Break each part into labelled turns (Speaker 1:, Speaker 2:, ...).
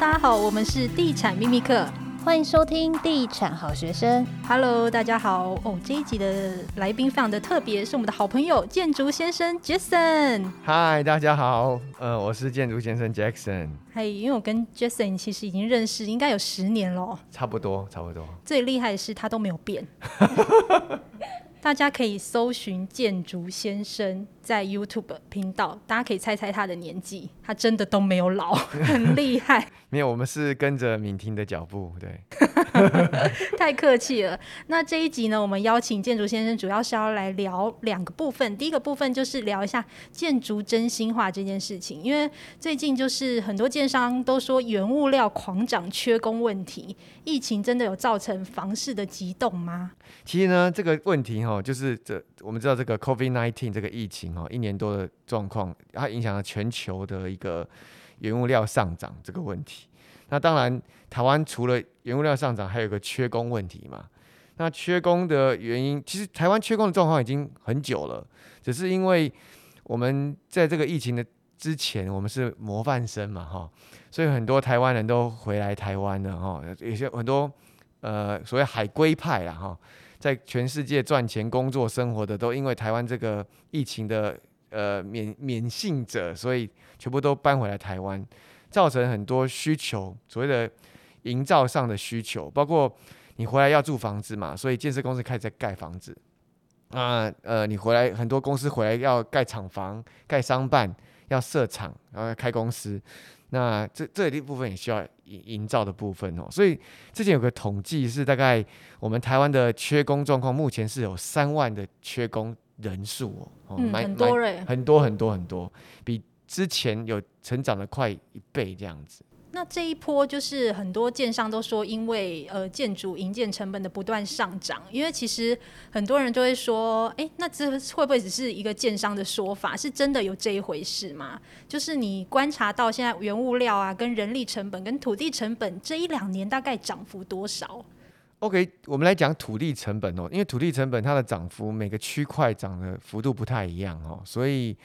Speaker 1: 大家好，我们是地产秘密客，
Speaker 2: 欢迎收听地产好学生。
Speaker 1: Hello，大家好。哦，这一集的来宾非常的特别，是我们的好朋友建筑先生 Jackson。
Speaker 3: Hi，大家好，呃，我是建筑先生 Jackson。
Speaker 1: 嘿，因为我跟 Jackson 其实已经认识应该有十年了，
Speaker 3: 差不多，差不多。
Speaker 1: 最厉害的是他都没有变。大家可以搜寻建筑先生在 YouTube 频道，大家可以猜猜他的年纪，他真的都没有老，很厉害。
Speaker 3: 没有，我们是跟着敏婷的脚步，对。
Speaker 1: 太客气了。那这一集呢，我们邀请建筑先生，主要是要来聊两个部分。第一个部分就是聊一下建筑真心话这件事情，因为最近就是很多建商都说原物料狂涨、缺工问题，疫情真的有造成房市的急冻吗？
Speaker 3: 其实呢，这个问题哈，就是这我们知道这个 COVID-19 这个疫情哈，一年多的状况，它影响了全球的一个原物料上涨这个问题。那当然，台湾除了原物料上涨，还有个缺工问题嘛。那缺工的原因，其实台湾缺工的状况已经很久了，只是因为我们在这个疫情的之前，我们是模范生嘛，哈，所以很多台湾人都回来台湾了，哈，有些很多呃所谓海归派啦，哈，在全世界赚钱、工作、生活的，都因为台湾这个疫情的呃免免幸者，所以全部都搬回来台湾。造成很多需求，所谓的营造上的需求，包括你回来要住房子嘛，所以建设公司开始在盖房子。那，呃，你回来很多公司回来要盖厂房、盖商办、要设厂，然后要开公司。那这这一部分也需要营营造的部分哦。所以之前有个统计是，大概我们台湾的缺工状况，目前是有三万的缺工人数哦，
Speaker 1: 嗯，蛮很多人，
Speaker 3: 很多很多很多，比。之前有成长了快一倍这样子，
Speaker 1: 那这一波就是很多建商都说，因为呃建筑营建成本的不断上涨，因为其实很多人就会说，哎、欸，那这会不会只是一个建商的说法？是真的有这一回事吗？就是你观察到现在原物料啊，跟人力成本、跟土地成本这一两年大概涨幅多少
Speaker 3: ？OK，我们来讲土地成本哦，因为土地成本它的涨幅每个区块涨的幅度不太一样哦，所以。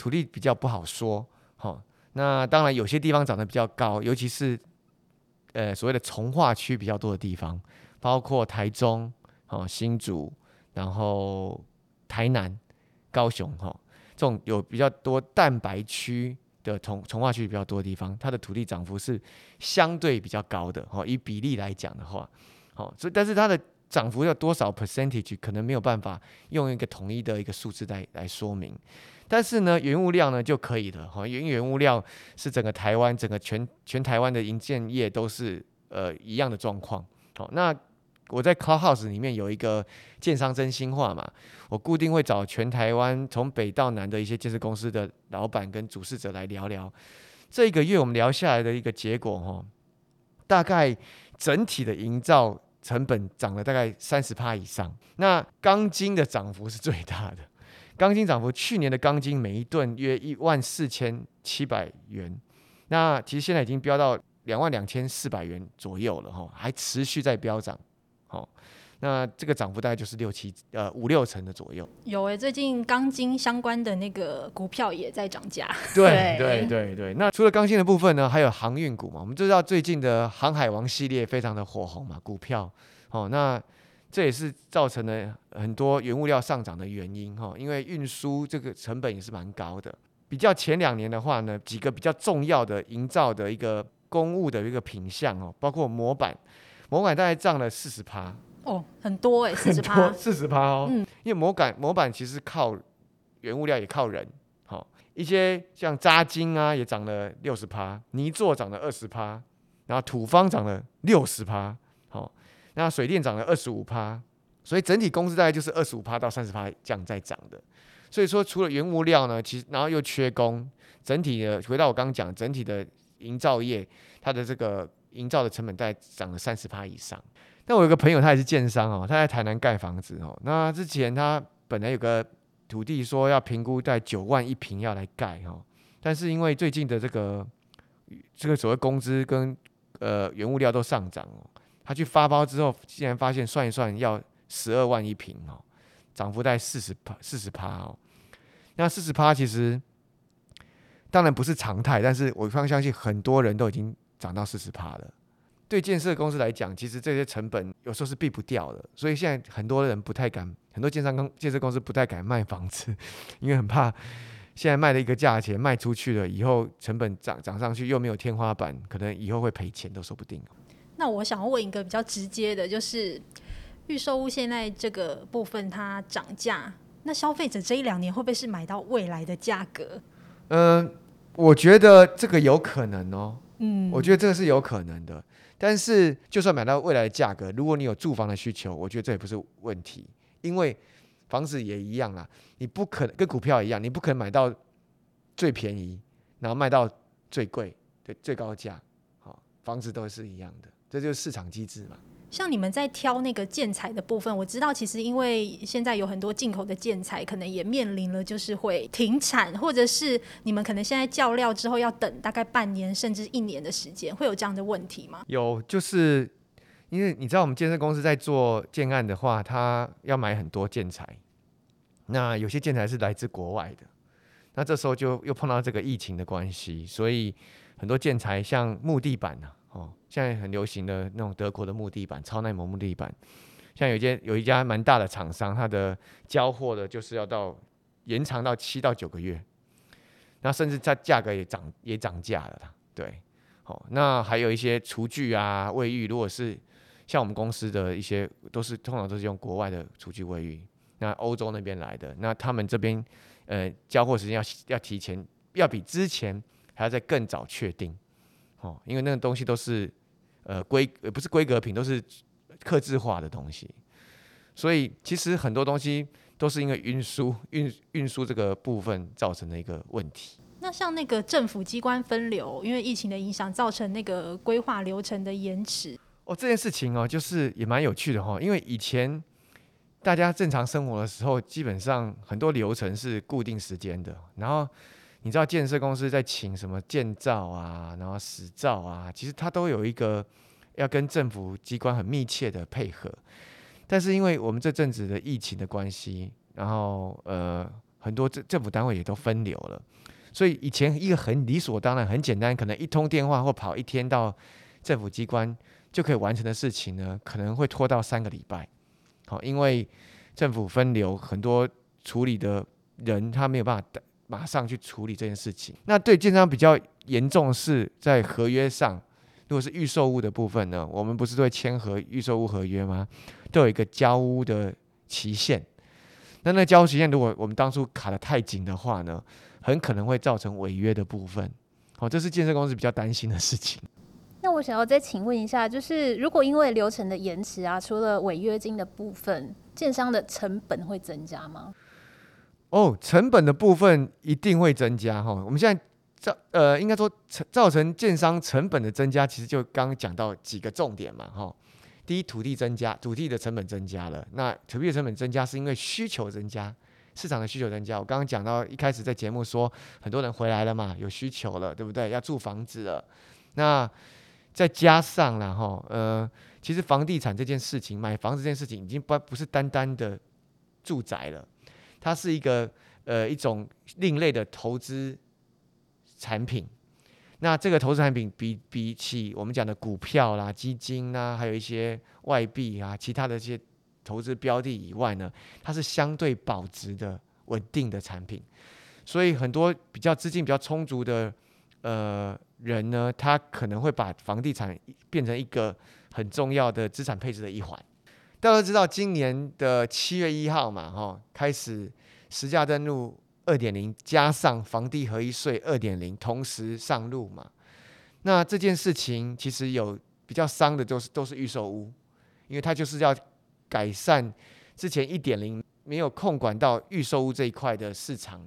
Speaker 3: 土地比较不好说，好，那当然有些地方涨得比较高，尤其是呃所谓的从化区比较多的地方，包括台中、哦新竹，然后台南、高雄，哈，这种有比较多蛋白区的从从化区比较多的地方，它的土地涨幅是相对比较高的，哈，以比例来讲的话，好，所以但是它的涨幅要多少 percentage，可能没有办法用一个统一的一个数字来来说明。但是呢，原物料呢就可以了哈，因为原物料是整个台湾、整个全全台湾的营建业都是呃一样的状况。好，那我在 Clubhouse 里面有一个建商真心话嘛，我固定会找全台湾从北到南的一些建设公司的老板跟主事者来聊聊。这一个月我们聊下来的一个结果哈，大概整体的营造成本涨了大概三十趴以上，那钢筋的涨幅是最大的。钢筋涨幅，去年的钢筋每一吨约一万四千七百元，那其实现在已经飙到两万两千四百元左右了哈，还持续在飙涨，好，那这个涨幅大概就是六七呃五六成的左右。
Speaker 1: 有诶、欸，最近钢筋相关的那个股票也在涨价。
Speaker 3: 对 对对对，那除了钢筋的部分呢，还有航运股嘛，我们知道最近的航海王系列非常的火红嘛，股票，哦那。这也是造成了很多原物料上涨的原因哈，因为运输这个成本也是蛮高的。比较前两年的话呢，几个比较重要的营造的一个公务的一个品项哦，包括模板，模板大概涨了四十趴
Speaker 1: 哦，很多哎，四十趴，
Speaker 3: 四十趴哦，嗯，因为模板模板其实靠原物料也靠人，好，一些像扎金啊也涨了六十趴，泥作涨了二十趴，然后土方涨了六十趴，好。那水电涨了二十五趴，所以整体工资大概就是二十五趴到三十趴这样在涨的。所以说，除了原物料呢，其实然后又缺工，整体的回到我刚刚讲，整体的营造业它的这个营造的成本大概涨了三十趴以上。那我有个朋友，他也是建商哦，他在台南盖房子哦。那之前他本来有个土地说要评估在九万一平要来盖哦，但是因为最近的这个这个所谓工资跟呃原物料都上涨哦。他去发包之后，竟然发现算一算要十二万一平哦，涨幅在四十趴四十趴哦。那四十趴其实当然不是常态，但是我方相信很多人都已经涨到四十趴了。对建设公司来讲，其实这些成本有时候是避不掉的，所以现在很多人不太敢，很多建商公建设公司不太敢卖房子，因为很怕现在卖了一个价钱卖出去了以后，成本涨涨上去又没有天花板，可能以后会赔钱都说不定。
Speaker 1: 那我想要问一个比较直接的，就是预售屋现在这个部分它涨价，那消费者这一两年会不会是买到未来的价格？
Speaker 3: 嗯、呃，我觉得这个有可能哦。
Speaker 1: 嗯，
Speaker 3: 我觉得这个是有可能的。但是，就算买到未来的价格，如果你有住房的需求，我觉得这也不是问题，因为房子也一样啦，你不可能跟股票一样，你不可能买到最便宜，然后卖到最贵，对，最高价，好，房子都是一样的，这就是市场机制嘛。
Speaker 1: 像你们在挑那个建材的部分，我知道其实因为现在有很多进口的建材，可能也面临了就是会停产，或者是你们可能现在叫料之后要等大概半年甚至一年的时间，会有这样的问题吗？
Speaker 3: 有，就是因为你知道我们建设公司在做建案的话，他要买很多建材，那有些建材是来自国外的，那这时候就又碰到这个疫情的关系，所以很多建材像木地板啊。哦，现在很流行的那种德国的木地板，超耐磨木地板，像有一间有一家蛮大的厂商，它的交货的就是要到延长到七到九个月，那甚至它价格也涨也涨价了啦。对，好，那还有一些厨具啊、卫浴，如果是像我们公司的一些，都是通常都是用国外的厨具卫浴，那欧洲那边来的，那他们这边呃交货时间要要提前，要比之前还要再更早确定。哦，因为那个东西都是，呃，规呃不是规格品，都是刻制化的东西，所以其实很多东西都是因为运输运运输这个部分造成的一个问题。
Speaker 1: 那像那个政府机关分流，因为疫情的影响，造成那个规划流程的延迟。
Speaker 3: 哦，这件事情哦，就是也蛮有趣的哈，因为以前大家正常生活的时候，基本上很多流程是固定时间的，然后。你知道建设公司在请什么建造啊，然后使照啊，其实它都有一个要跟政府机关很密切的配合。但是因为我们这阵子的疫情的关系，然后呃很多政政府单位也都分流了，所以以前一个很理所当然、很简单，可能一通电话或跑一天到政府机关就可以完成的事情呢，可能会拖到三个礼拜。好，因为政府分流，很多处理的人他没有办法马上去处理这件事情。那对建商比较严重是在合约上，如果是预售屋的部分呢，我们不是都会签合预售屋合约吗？都有一个交屋的期限。那那交屋期限，如果我们当初卡得太紧的话呢，很可能会造成违约的部分。好，这是建设公司比较担心的事情。
Speaker 2: 那我想要再请问一下，就是如果因为流程的延迟啊，除了违约金的部分，建商的成本会增加吗？
Speaker 3: 哦，成本的部分一定会增加哈。我们现在造呃，应该说成造成建商成本的增加，其实就刚刚讲到几个重点嘛哈。第一，土地增加，土地的成本增加了。那土地的成本增加是因为需求增加，市场的需求增加。我刚刚讲到一开始在节目说，很多人回来了嘛，有需求了，对不对？要住房子了。那再加上了哈，呃，其实房地产这件事情，买房子这件事情，已经不不是单单的住宅了。它是一个呃一种另类的投资产品，那这个投资产品比比起我们讲的股票啦、基金啦，还有一些外币啊、其他的一些投资标的以外呢，它是相对保值的、稳定的产品，所以很多比较资金比较充足的呃人呢，他可能会把房地产变成一个很重要的资产配置的一环。大家都知道，今年的七月一号嘛，哈，开始实价登录二点零加上房地合一税二点零同时上路嘛。那这件事情其实有比较伤的，都是都是预售屋，因为它就是要改善之前一点零没有控管到预售屋这一块的市场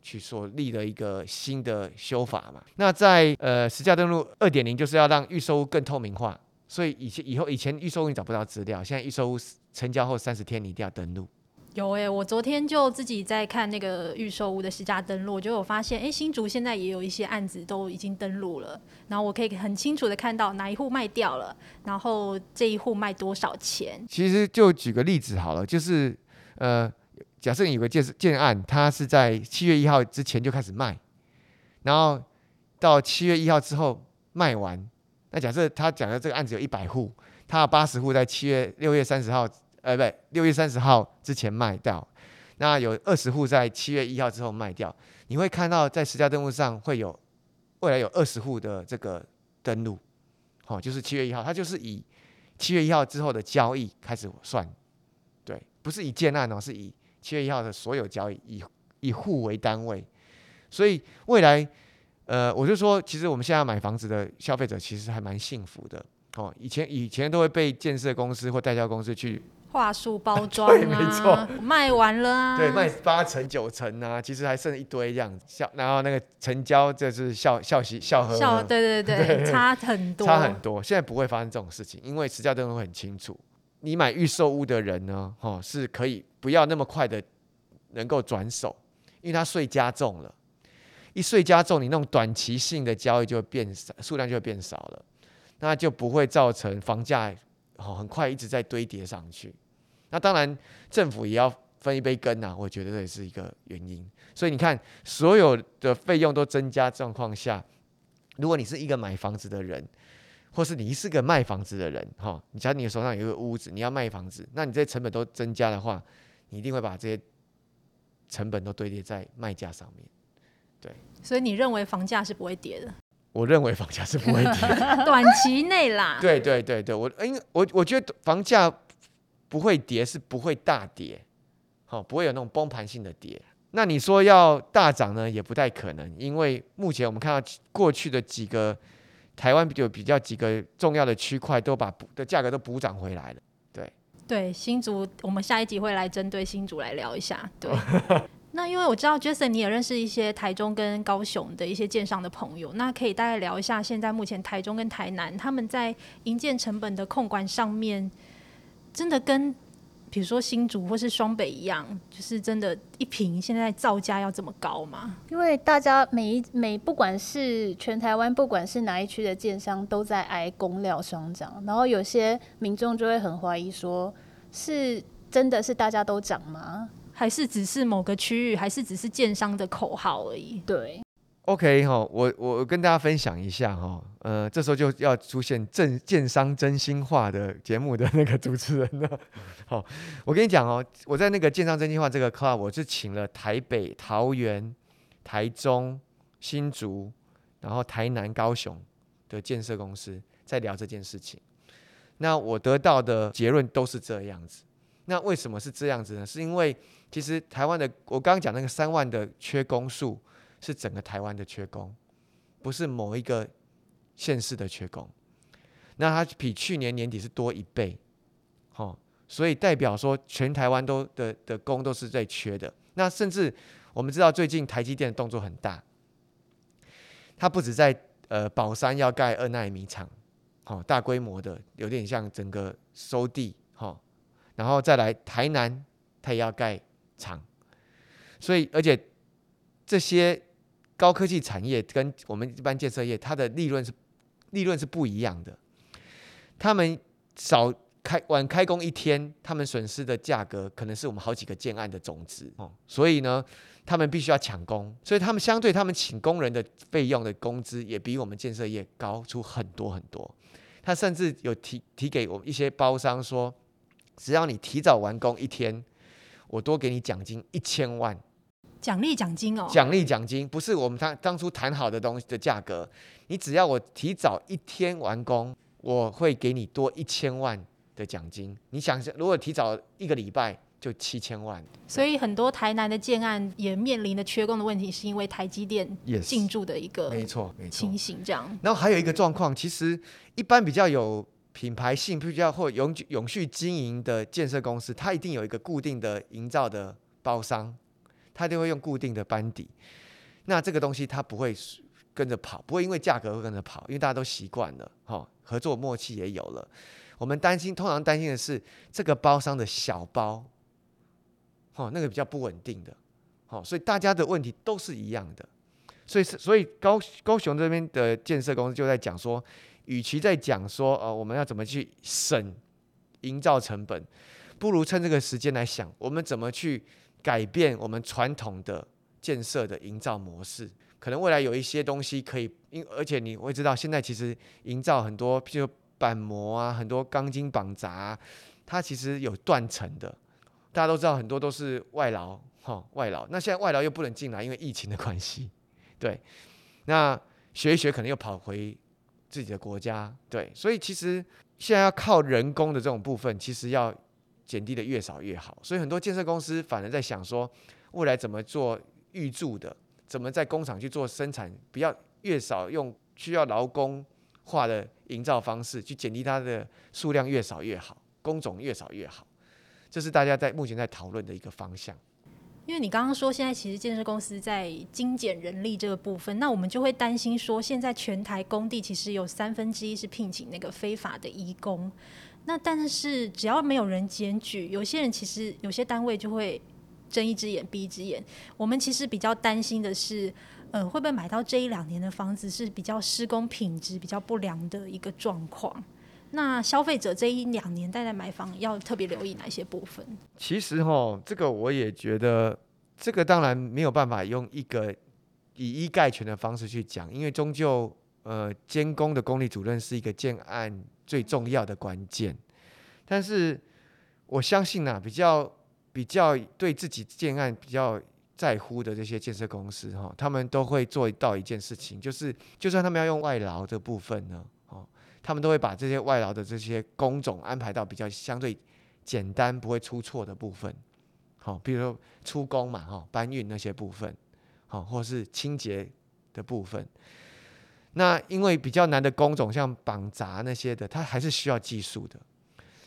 Speaker 3: 去所立的一个新的修法嘛。那在呃实价登录二点零就是要让预售屋更透明化。所以以前以后以前预售屋你找不到资料，现在预售屋成交后三十天你一定要登录。
Speaker 1: 有哎、欸，我昨天就自己在看那个预售屋的实价登录，就有发现，哎、欸，新竹现在也有一些案子都已经登录了，然后我可以很清楚的看到哪一户卖掉了，然后这一户卖多少钱。
Speaker 3: 其实就举个例子好了，就是呃，假设你有个建建案，它是在七月一号之前就开始卖，然后到七月一号之后卖完。那假设他讲的这个案子有一百户，他八十户在七月六月三十号，呃，不对，六月三十号之前卖掉，那有二十户在七月一号之后卖掉，你会看到在实价登录上会有未来有二十户的这个登录，好，就是七月一号，它就是以七月一号之后的交易开始算，对，不是以建案哦，是以七月一号的所有交易以以户为单位，所以未来，呃，我就说，其实我们现在买房子的消费者其实还蛮幸福的哦。以前以前都会被建设公司或代销公司去
Speaker 1: 话术包 装啊，
Speaker 3: 对，没错，
Speaker 1: 卖完了啊，
Speaker 3: 对，卖八成九成啊，其实还剩一堆这样笑，然后那个成交就是笑笑嘻笑呵呵，
Speaker 1: 笑，对对对，对 差很 多，
Speaker 3: 差很多。现在不会发生这种事情，因为实价登录会很清楚。你买预售屋的人呢，哦，是可以不要那么快的能够转手。因为他税加重了，一税加重，你那种短期性的交易就会变少，数量就会变少了，那就不会造成房价哦很快一直在堆叠上去。那当然，政府也要分一杯羹呐，我觉得这也是一个原因。所以你看，所有的费用都增加状况下，如果你是一个买房子的人，或是你是个卖房子的人，哈，你假如你手上有一个屋子，你要卖房子，那你这些成本都增加的话，你一定会把这些。成本都堆叠在卖价上面，对，
Speaker 1: 所以你认为房价是不会跌的？
Speaker 3: 我认为房价是不会跌的，
Speaker 1: 短期内啦。
Speaker 3: 对对对对，我因为我我觉得房价不会跌，是不会大跌，好，不会有那种崩盘性的跌。那你说要大涨呢，也不太可能，因为目前我们看到过去的几个台湾有比较几个重要的区块，都把的价格都补涨回来了。
Speaker 1: 对新竹，我们下一集会来针对新竹来聊一下。对，那因为我知道 Jason 你也认识一些台中跟高雄的一些建商的朋友，那可以大概聊一下现在目前台中跟台南他们在营建成本的控管上面，真的跟比如说新竹或是双北一样，就是真的，一平现在造价要这么高吗？
Speaker 2: 因为大家每一每不管是全台湾，不管是哪一区的建商，都在挨工料双涨，然后有些民众就会很怀疑说，是真的是大家都涨吗？
Speaker 1: 还是只是某个区域，还是只是建商的口号而已？
Speaker 2: 对。
Speaker 3: OK 哈，我我跟大家分享一下哈，呃，这时候就要出现正建商真心话的节目的那个主持人了。好，我跟你讲哦，我在那个建商真心话这个 club，我是请了台北、桃园、台中、新竹，然后台南、高雄的建设公司在聊这件事情。那我得到的结论都是这样子。那为什么是这样子呢？是因为其实台湾的，我刚刚讲那个三万的缺工数。是整个台湾的缺工，不是某一个县市的缺工。那它比去年年底是多一倍，哦，所以代表说全台湾都的的工都是在缺的。那甚至我们知道最近台积电的动作很大，它不止在呃宝山要盖二纳米厂，哦，大规模的，有点像整个收地，然后再来台南，它也要盖厂，所以而且这些。高科技产业跟我们一般建设业，它的利润是利润是不一样的。他们少开晚开工一天，他们损失的价格可能是我们好几个建案的总值哦。所以呢，他们必须要抢工，所以他们相对他们请工人的费用的工资也比我们建设业高出很多很多。他甚至有提提给我们一些包商说，只要你提早完工一天，我多给你奖金一千万。
Speaker 1: 奖励奖金哦，
Speaker 3: 奖励奖金不是我们当当初谈好的东西的价格，你只要我提早一天完工，我会给你多一千万的奖金。你想想，如果提早一个礼拜就七千万。
Speaker 1: 所以很多台南的建案也面临的缺工的问题，是因为台积电进驻的一个
Speaker 3: 没错没错
Speaker 1: 情形这样。
Speaker 3: 然后还有一个状况，其实一般比较有品牌性、比较或永永续经营的建设公司，它一定有一个固定的营造的包商。他就会用固定的班底，那这个东西他不会跟着跑，不会因为价格会跟着跑，因为大家都习惯了，哈，合作默契也有了。我们担心，通常担心的是这个包商的小包，哈，那个比较不稳定的，好，所以大家的问题都是一样的。所以，所以高高雄这边的建设公司就在讲说，与其在讲说，呃，我们要怎么去省营造成本，不如趁这个时间来想，我们怎么去。改变我们传统的建设的营造模式。可能未来有一些东西可以，因而且你会知道，现在其实营造很多，譬如板模啊，很多钢筋绑扎，它其实有断层的。大家都知道，很多都是外劳，哈，外劳。那现在外劳又不能进来，因为疫情的关系，对。那学一学，可能又跑回自己的国家，对。所以其实现在要靠人工的这种部分，其实要减低的越少越好。所以很多建设公司反而在想说，未来怎么做预铸的。怎么在工厂去做生产？不要越少用需要劳工化的营造方式，去减低它的数量越少越好，工种越少越好。这是大家在目前在讨论的一个方向。
Speaker 1: 因为你刚刚说现在其实建设公司在精简人力这个部分，那我们就会担心说，现在全台工地其实有三分之一是聘请那个非法的移工。那但是只要没有人检举，有些人其实有些单位就会。睁一只眼闭一只眼。我们其实比较担心的是，呃，会不会买到这一两年的房子是比较施工品质比较不良的一个状况？那消费者这一两年在买房要特别留意哪些部分？
Speaker 3: 其实哈，这个我也觉得，这个当然没有办法用一个以一概全的方式去讲，因为终究，呃，监工的工地主任是一个建案最重要的关键。但是我相信呢、啊，比较。比较对自己建案比较在乎的这些建设公司哈，他们都会做到一件事情，就是就算他们要用外劳这部分呢，他们都会把这些外劳的这些工种安排到比较相对简单、不会出错的部分，好，比如说出工嘛，哈，搬运那些部分，好，或是清洁的部分。那因为比较难的工种，像绑扎那些的，它还是需要技术的。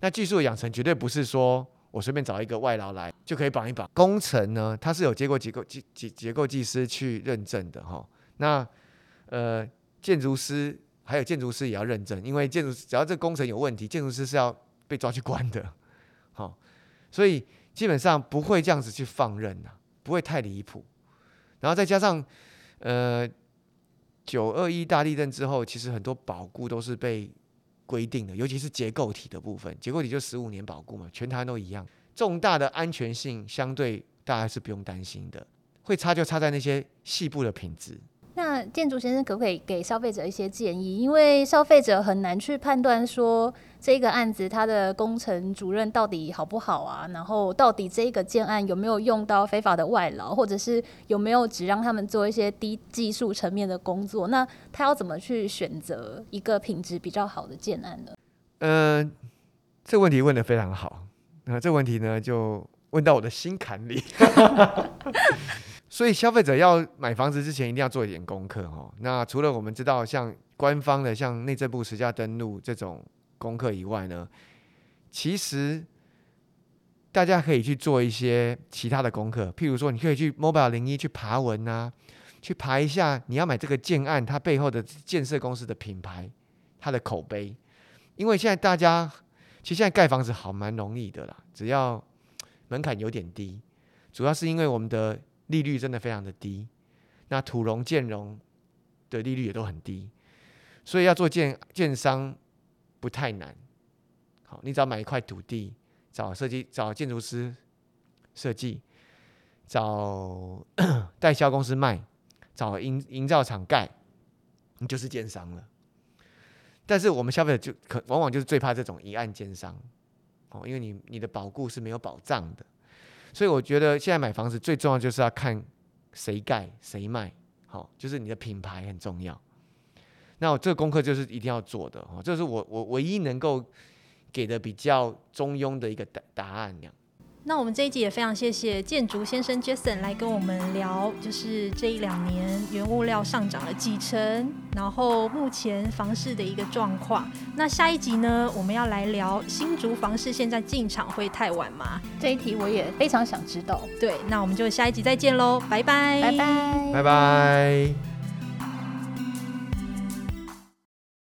Speaker 3: 那技术养成绝对不是说。我随便找一个外劳来就可以绑一绑。工程呢，它是有结构结构结结结构技师去认证的哈。那呃，建筑师还有建筑师也要认证，因为建筑只要这工程有问题，建筑师是要被抓去关的。好，所以基本上不会这样子去放任呐，不会太离谱。然后再加上呃，九二一大地震之后，其实很多保固都是被。规定的，尤其是结构体的部分，结构体就十五年保固嘛，全台都一样。重大的安全性相对大家是不用担心的，会差就差在那些细部的品质。
Speaker 2: 那建筑先生可不可以给消费者一些建议？因为消费者很难去判断说这个案子他的工程主任到底好不好啊，然后到底这个建案有没有用到非法的外劳，或者是有没有只让他们做一些低技术层面的工作？那他要怎么去选择一个品质比较好的建案呢？
Speaker 3: 嗯、呃，这个问题问得非常好。那这个问题呢，就问到我的心坎里。所以消费者要买房子之前，一定要做一点功课哦。那除了我们知道像官方的像内政部实价登录这种功课以外呢，其实大家可以去做一些其他的功课。譬如说，你可以去 Mobile 01去爬文啊，去爬一下你要买这个建案它背后的建设公司的品牌、它的口碑。因为现在大家其实现在盖房子好蛮容易的啦，只要门槛有点低，主要是因为我们的。利率真的非常的低，那土融建融的利率也都很低，所以要做建建商不太难。好，你只要买一块土地，找设计找建筑师设计，找 代销公司卖，找营营造厂盖，你就是建商了。但是我们消费者就可往往就是最怕这种一案建商，哦，因为你你的保固是没有保障的。所以我觉得现在买房子最重要就是要看谁盖谁卖，好，就是你的品牌很重要。那我这个功课就是一定要做的，哦，这是我我唯一能够给的比较中庸的一个答答案。
Speaker 1: 那我们这一集也非常谢谢建筑先生 Jason 来跟我们聊，就是这一两年原物料上涨了几成，然后目前房市的一个状况。那下一集呢，我们要来聊新竹房市现在进场会太晚吗？
Speaker 2: 这一题我也非常想知道。
Speaker 1: 对，那我们就下一集再见喽，拜拜，
Speaker 2: 拜拜，
Speaker 3: 拜拜。